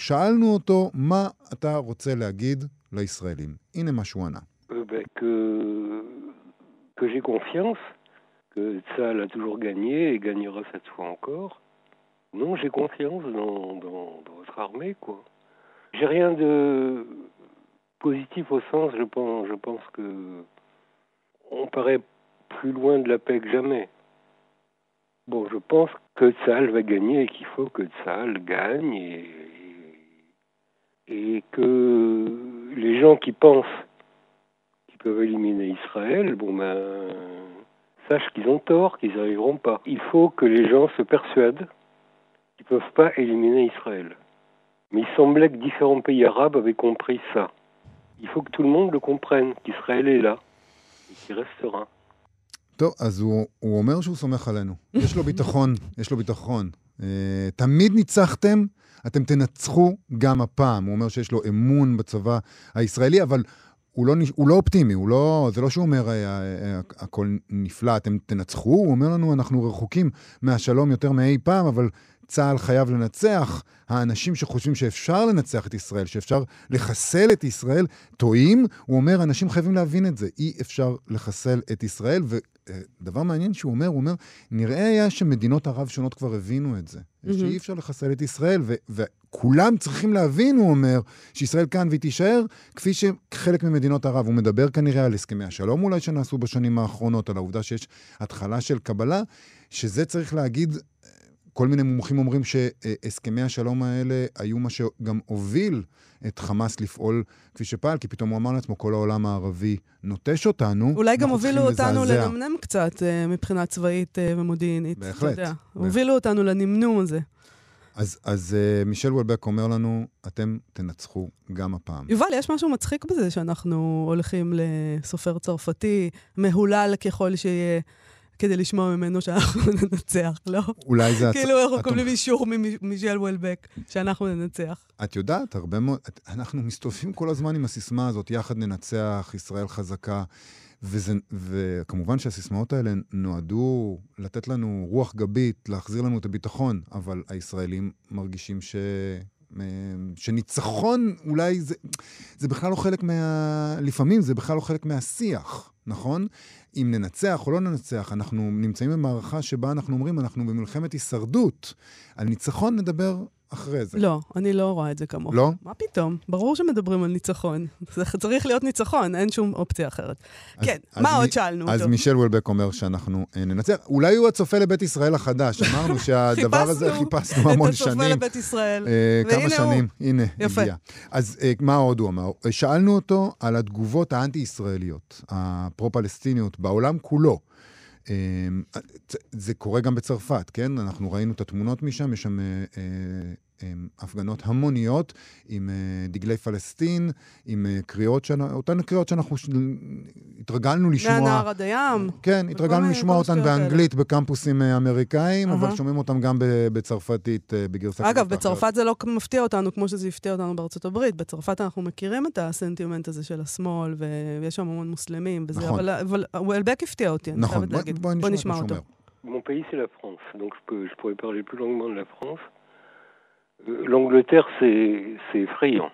שאלנו אותו, מה אתה רוצה להגיד לישראלים? הנה מה שהוא ענה. que j'ai confiance, que Tsal a toujours gagné et gagnera cette fois encore. Non, j'ai confiance dans, dans, dans, votre armée, quoi. J'ai rien de positif au sens, je pense, je pense que on paraît plus loin de la paix que jamais. Bon, je pense que Tsal va gagner et qu'il faut que Tsal gagne et, et que les gens qui pensent peuvent éliminer Israël, bon ben, sachent qu'ils ont tort, qu'ils n'y arriveront pas. Il faut que les gens se persuadent qu'ils ne peuvent pas éliminer Israël. Mais il semblait que différents pays arabes avaient compris ça. Il faut que tout le monde le comprenne, qu'Israël est là, et qu'il restera. טוב, אז הוא, הוא אומר שהוא סומך עלינו. יש לו ביטחון, יש לו ביטחון. Uh, תמיד ניצחתם, אתם תנצחו גם הפעם. הוא אומר שיש לו אמון בצבא הישראלי, אבל הוא לא, הוא לא אופטימי, הוא לא, זה לא שהוא אומר אה, אה, הכל נפלא, אתם תנצחו, הוא אומר לנו אנחנו רחוקים מהשלום יותר מאי פעם, אבל צה"ל חייב לנצח. האנשים שחושבים שאפשר לנצח את ישראל, שאפשר לחסל את ישראל, טועים. הוא אומר, אנשים חייבים להבין את זה. אי אפשר לחסל את ישראל, ודבר מעניין שהוא אומר, הוא אומר, נראה היה שמדינות ערב שונות כבר הבינו את זה. Mm-hmm. שאי אפשר לחסל את ישראל, ו- וכולם צריכים להבין, הוא אומר, שישראל כאן והיא תישאר, כפי שחלק ממדינות ערב. הוא מדבר כנראה על הסכמי השלום אולי שנעשו בשנים האחרונות, על העובדה שיש התחלה של קבלה, שזה צריך להגיד כל מיני מומחים אומרים שהסכמי השלום האלה היו מה שגם הוביל את חמאס לפעול כפי שפעל, כי פתאום הוא אמר לעצמו, כל העולם הערבי נוטש אותנו. אולי גם הובילו אותנו לנמנם קצת אה, מבחינה צבאית אה, ומודיעינית. בהחלט. בהחלט. הובילו אותנו לנמנום הזה. אז, אז uh, מישל וולבק אומר לנו, אתם תנצחו גם הפעם. יובל, יש משהו מצחיק בזה שאנחנו הולכים לסופר צרפתי, מהולל ככל שיהיה, כדי לשמוע ממנו שאנחנו ננצח, לא? אולי זה... כאילו אנחנו מקבלים אישור ממישל וולבק שאנחנו ננצח. את יודעת, הרבה מאוד... אנחנו מסתובבים כל הזמן עם הסיסמה הזאת, יחד ננצח, ישראל חזקה. וזה, וכמובן שהסיסמאות האלה נועדו לתת לנו רוח גבית, להחזיר לנו את הביטחון, אבל הישראלים מרגישים ש... שניצחון אולי זה, זה בכלל לא חלק מה... לפעמים זה בכלל לא חלק מהשיח, נכון? אם ננצח או לא ננצח, אנחנו נמצאים במערכה שבה אנחנו אומרים, אנחנו במלחמת הישרדות. על ניצחון נדבר אחרי זה. לא, אני לא רואה את זה כמוך. לא? מה פתאום? ברור שמדברים על ניצחון. זה צריך להיות ניצחון, אין שום אופציה אחרת. אז, כן, אז מה מ... עוד שאלנו אז אותו? אז מישל וולבק אומר שאנחנו אה, ננצח. אולי הוא הצופה לבית ישראל החדש. אמרנו שהדבר הזה חיפשנו המון שנים. את הצופה לבית ישראל. אה, כמה שנים, הוא. הנה, יפה. הגיע. אז אה, מה עוד הוא אמר? שאלנו אותו על התגובות האנטי-ישראליות, הפרו-פלסטיניות, בעולם כולו. אמ, זה קורה גם בצרפת, כן? אנחנו ראינו את התמונות משם, יש שם אה, אה, הפגנות המוניות עם אה, דגלי פלסטין, עם קריאות, אותן קריאות שאנחנו התרגלנו לשמוע. מהנהר עד הים. כן, התרגלנו לשמוע אותן באנגלית בקמפוסים אמריקאים, אבל שומעים אותן גם בצרפתית בגרסה אגב, בצרפת זה לא מפתיע אותנו כמו שזה הפתיע אותנו בארצות הברית. בצרפת אנחנו מכירים את הסנטימנט הזה של השמאל, ויש שם המון מוסלמים וזה, נכון. אבל וולבק הפתיע אותי, אני חייבת להגיד. בוא, בוא נשמע אותו. Mon pays, c'est la France, donc je, peux, je pourrais parler plus longuement de la France. L'Angleterre, c'est effrayant.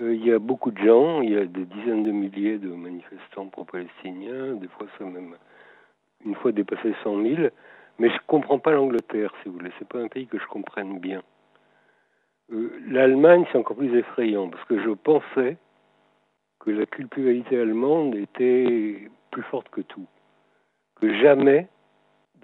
Euh, il y a beaucoup de gens, il y a des dizaines de milliers de manifestants pro-palestiniens, des fois ça même une fois dépassé 100 000, mais je ne comprends pas l'Angleterre, si vous voulez, c'est pas un pays que je comprenne bien. Euh, L'Allemagne, c'est encore plus effrayant, parce que je pensais que la culpabilité allemande était plus forte que tout. que jamais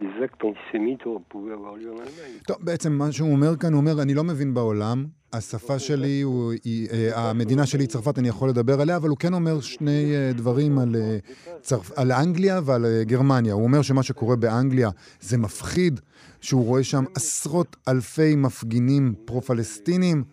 des actes antisémites pouvaient avoir lieu en Allemagne. טוב, בעצם מה שהוא אומר כאן, הוא אומר, אני לא מבין בעולם, השפה שלי, הוא, היא, אה, המדינה שלי היא צרפת, אני יכול לדבר עליה, אבל הוא כן אומר שני אה, דברים על, אה, צרפ, על אנגליה ועל גרמניה. הוא אומר שמה שקורה באנגליה זה מפחיד, שהוא רואה שם עשרות אלפי מפגינים פרו-פלסטינים.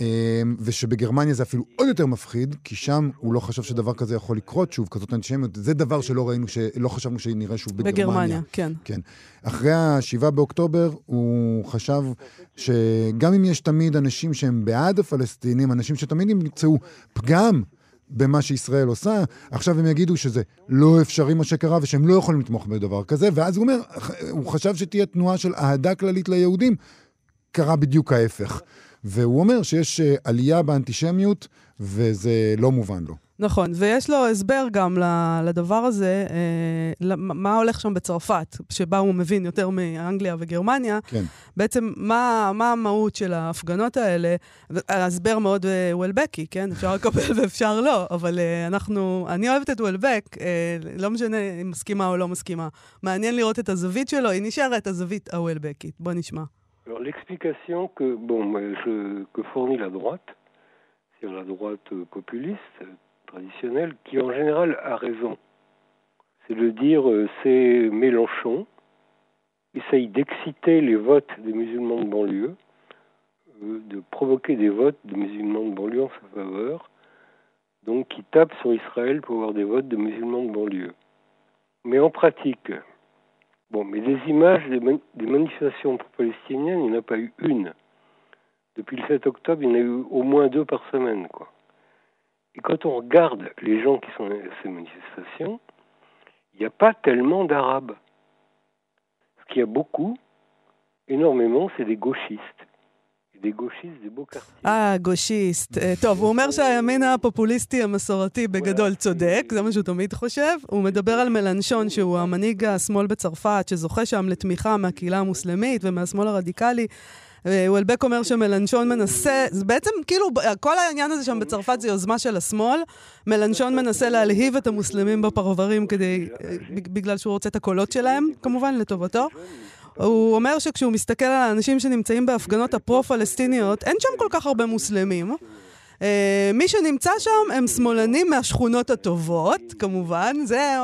אמ, ושבגרמניה זה אפילו עוד יותר מפחיד, כי שם הוא לא חשב שדבר כזה יכול לקרות שוב, כזאת אנטישמיות. זה דבר שלא ראינו, שלא חשבנו שנראה שוב בגרמניה. בגרמניה, כן. כן. אחרי ה-7 באוקטובר, הוא חשב שגם אם יש תמיד אנשים שהם בעד הפלסטינים, אנשים שתמיד ימצאו פגם במה שישראל עושה, עכשיו הם יגידו שזה לא אפשרי מה שקרה ושהם לא יכולים לתמוך בדבר כזה, ואז הוא אומר, הוא חשב שתהיה תנועה של אהדה כללית ליהודים, קרה בדיוק ההפך. והוא אומר שיש אה, עלייה באנטישמיות, וזה לא מובן לו. נכון, ויש לו הסבר גם לדבר הזה, אה, מה הולך שם בצרפת, שבה הוא מבין יותר מאנגליה וגרמניה. כן. בעצם, מה, מה המהות של ההפגנות האלה? ההסבר מאוד אה, וולבקי, כן? אפשר לקבל ואפשר לא, אבל אנחנו, אני אוהבת את וולבק, לא משנה אם מסכימה או לא מסכימה. מעניין לראות את הזווית שלו, היא נשארת הזווית הוולבקית. בוא נשמע. Alors l'explication que, bon, je, que fournit la droite, c'est la droite populiste, traditionnelle, qui en général a raison. C'est de dire euh, c'est Mélenchon, essaye d'exciter les votes des musulmans de banlieue, euh, de provoquer des votes de musulmans de banlieue en sa faveur, donc qui tape sur Israël pour avoir des votes de musulmans de banlieue. Mais en pratique, bon, mais des images des, man des manifestations palestiniennes, il n'y en a pas eu une. Depuis le 7 octobre, il y en a eu au moins deux par semaine, quoi. Et quand on regarde les gens qui sont à ces manifestations, il n'y a pas tellement d'Arabes. Ce qu'il y a beaucoup, énormément, c'est des gauchistes. אה, גושיסט. טוב, הוא אומר שהימין הפופוליסטי המסורתי בגדול צודק, זה מה שהוא תמיד חושב. הוא מדבר על מלנשון, שהוא המנהיג השמאל בצרפת, שזוכה שם לתמיכה מהקהילה המוסלמית ומהשמאל הרדיקלי. וולבק אומר שמלנשון מנסה, זה בעצם כאילו, כל העניין הזה שם בצרפת זה יוזמה של השמאל. מלנשון מנסה להלהיב את המוסלמים בפרברים כדי, בגלל שהוא רוצה את הקולות שלהם, כמובן, לטובתו. הוא אומר שכשהוא מסתכל על האנשים שנמצאים בהפגנות הפרו-פלסטיניות, אין שם כל כך הרבה מוסלמים. Uh, מי שנמצא שם הם שמאלנים מהשכונות הטובות, כמובן. זה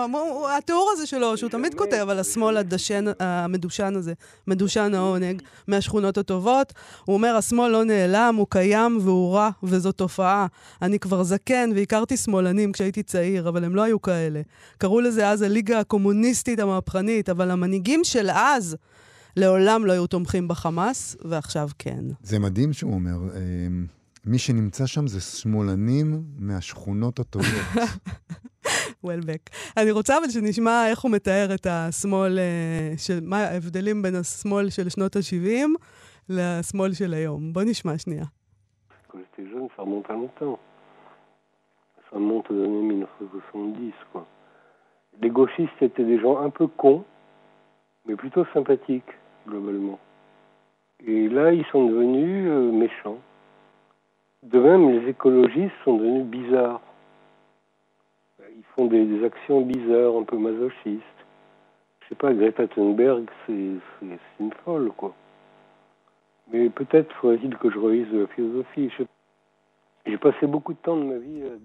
התיאור הזה שלו, שהוא תמיד כותב על השמאל הדשן, המדושן הזה, מדושן העונג, מהשכונות הטובות. הוא אומר, השמאל לא נעלם, הוא קיים והוא רע, וזו תופעה. אני כבר זקן והכרתי שמאלנים כשהייתי צעיר, אבל הם לא היו כאלה. קראו לזה אז הליגה הקומוניסטית המהפכנית, אבל המנהיגים של אז... לעולם לא היו תומכים בחמאס, ועכשיו כן. זה מדהים שהוא אומר. מי שנמצא שם זה שמאלנים מהשכונות הטובות. וולבק. אני רוצה אבל שנשמע איך הוא מתאר את השמאל, של, מה ההבדלים בין השמאל של שנות ה-70 לשמאל של היום. בוא נשמע שנייה. Ça monte aux années 1970, quoi. Les gauchistes étaient des gens un peu cons, mais plutôt sympathiques, globalement. Et là, ils sont devenus euh, méchants. De même, les écologistes sont devenus bizarres. Ils font des, des actions bizarres, un peu masochistes. Je sais pas, Greta Thunberg, c'est une folle, quoi. Mais peut-être faudrait-il que je revise de la philosophie. Je sais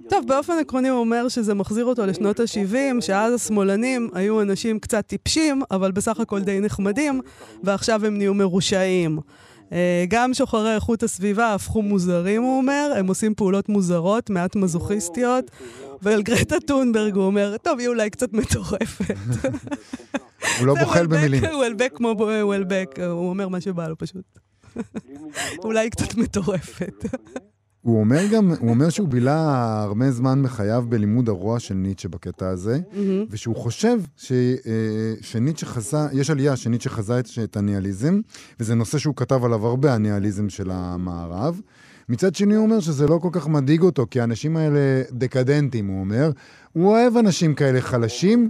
טוב, באופן עקרוני הוא אומר שזה מחזיר אותו לשנות ה-70, שאז השמאלנים היו אנשים קצת טיפשים, אבל בסך הכל די נחמדים, ועכשיו הם נהיו מרושעים. גם שוחרי איכות הסביבה הפכו מוזרים, הוא אומר, הם עושים פעולות מוזרות, מעט מזוכיסטיות, ואל גרטה טונברג הוא אומר, טוב, היא אולי קצת מטורפת. הוא לא בוחל במילים. הוא אלבק כמו וולבק, הוא אומר מה שבא לו פשוט. אולי היא קצת מטורפת. הוא אומר גם, הוא אומר שהוא בילה הרבה זמן בחייו בלימוד הרוע של ניטשה בקטע הזה, mm-hmm. ושהוא חושב ש, שניטשה חזה, יש עלייה שניטשה חזה את, את הניאליזם, וזה נושא שהוא כתב עליו הרבה, הניאליזם של המערב. מצד שני הוא אומר שזה לא כל כך מדאיג אותו, כי האנשים האלה דקדנטים, הוא אומר. הוא אוהב אנשים כאלה חלשים,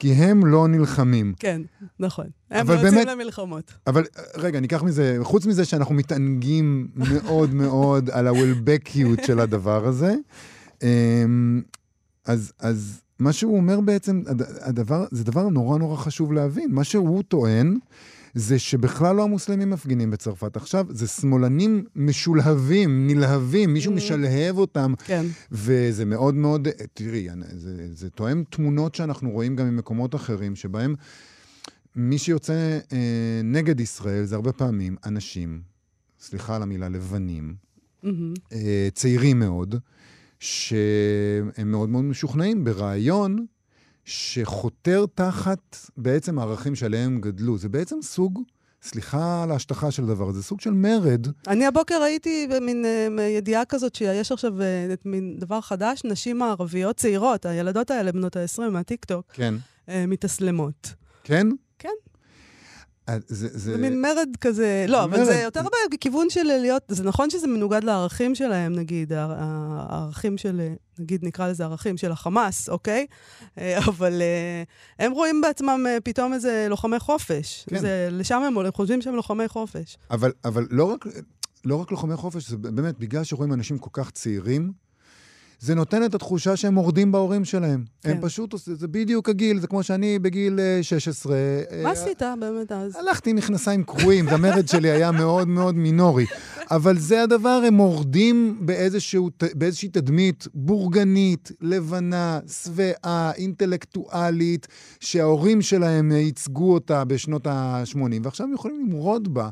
כי הם לא נלחמים. כן, נכון. הם לא יוצאים למלחמות. אבל רגע, ניקח מזה, חוץ מזה שאנחנו מתענגים מאוד מאוד על הוולבקיות של הדבר הזה, אמ, אז, אז מה שהוא אומר בעצם, הדבר, זה דבר נורא נורא חשוב להבין. מה שהוא טוען, זה שבכלל לא המוסלמים מפגינים בצרפת. עכשיו, זה שמאלנים משולהבים, נלהבים, מישהו mm-hmm. משלהב אותם. כן. וזה מאוד מאוד, תראי, זה, זה תואם תמונות שאנחנו רואים גם ממקומות אחרים, שבהם מי שיוצא אה, נגד ישראל זה הרבה פעמים אנשים, סליחה על המילה, לבנים, mm-hmm. אה, צעירים מאוד, שהם מאוד מאוד משוכנעים ברעיון שחותר תחת בעצם הערכים שעליהם גדלו. זה בעצם סוג... סליחה על ההשטחה של דבר, זה סוג של מרד. אני הבוקר ראיתי במין uh, ידיעה כזאת שיש עכשיו uh, מין דבר חדש, נשים הערביות צעירות, הילדות האלה, בנות ה-20 מהטיקטוק, כן. uh, מתאסלמות. כן? זה, זה... זה מין מרד כזה, לא, אבל מרד. זה יותר בכיוון של להיות, זה נכון שזה מנוגד לערכים שלהם, נגיד, הע- הערכים של, נגיד נקרא לזה ערכים של החמאס, אוקיי? אה, אבל אה, הם רואים בעצמם אה, פתאום איזה לוחמי חופש. כן. זה, לשם הם עולים, חושבים שהם לוחמי חופש. אבל, אבל לא, רק, לא רק לוחמי חופש, זה באמת, בגלל שרואים אנשים כל כך צעירים, זה נותן את התחושה שהם מורדים בהורים שלהם. כן. הם פשוט עושים, זה בדיוק הגיל, זה כמו שאני בגיל אה, 16. מה אה, עשית באמת אז? הלכתי עם מכנסיים קרועים, המרד שלי היה מאוד מאוד מינורי. אבל זה הדבר, הם מורדים באיזשהו, באיזושהי תדמית בורגנית, לבנה, שבעה, אינטלקטואלית, שההורים שלהם ייצגו אותה בשנות ה-80, ועכשיו הם יכולים למרוד בה.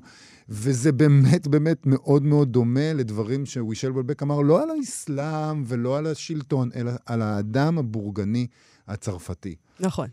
וזה באמת באמת מאוד מאוד דומה לדברים שווישל וולבק אמר, לא על האסלאם ולא על השלטון, אלא על האדם הבורגני הצרפתי. נכון.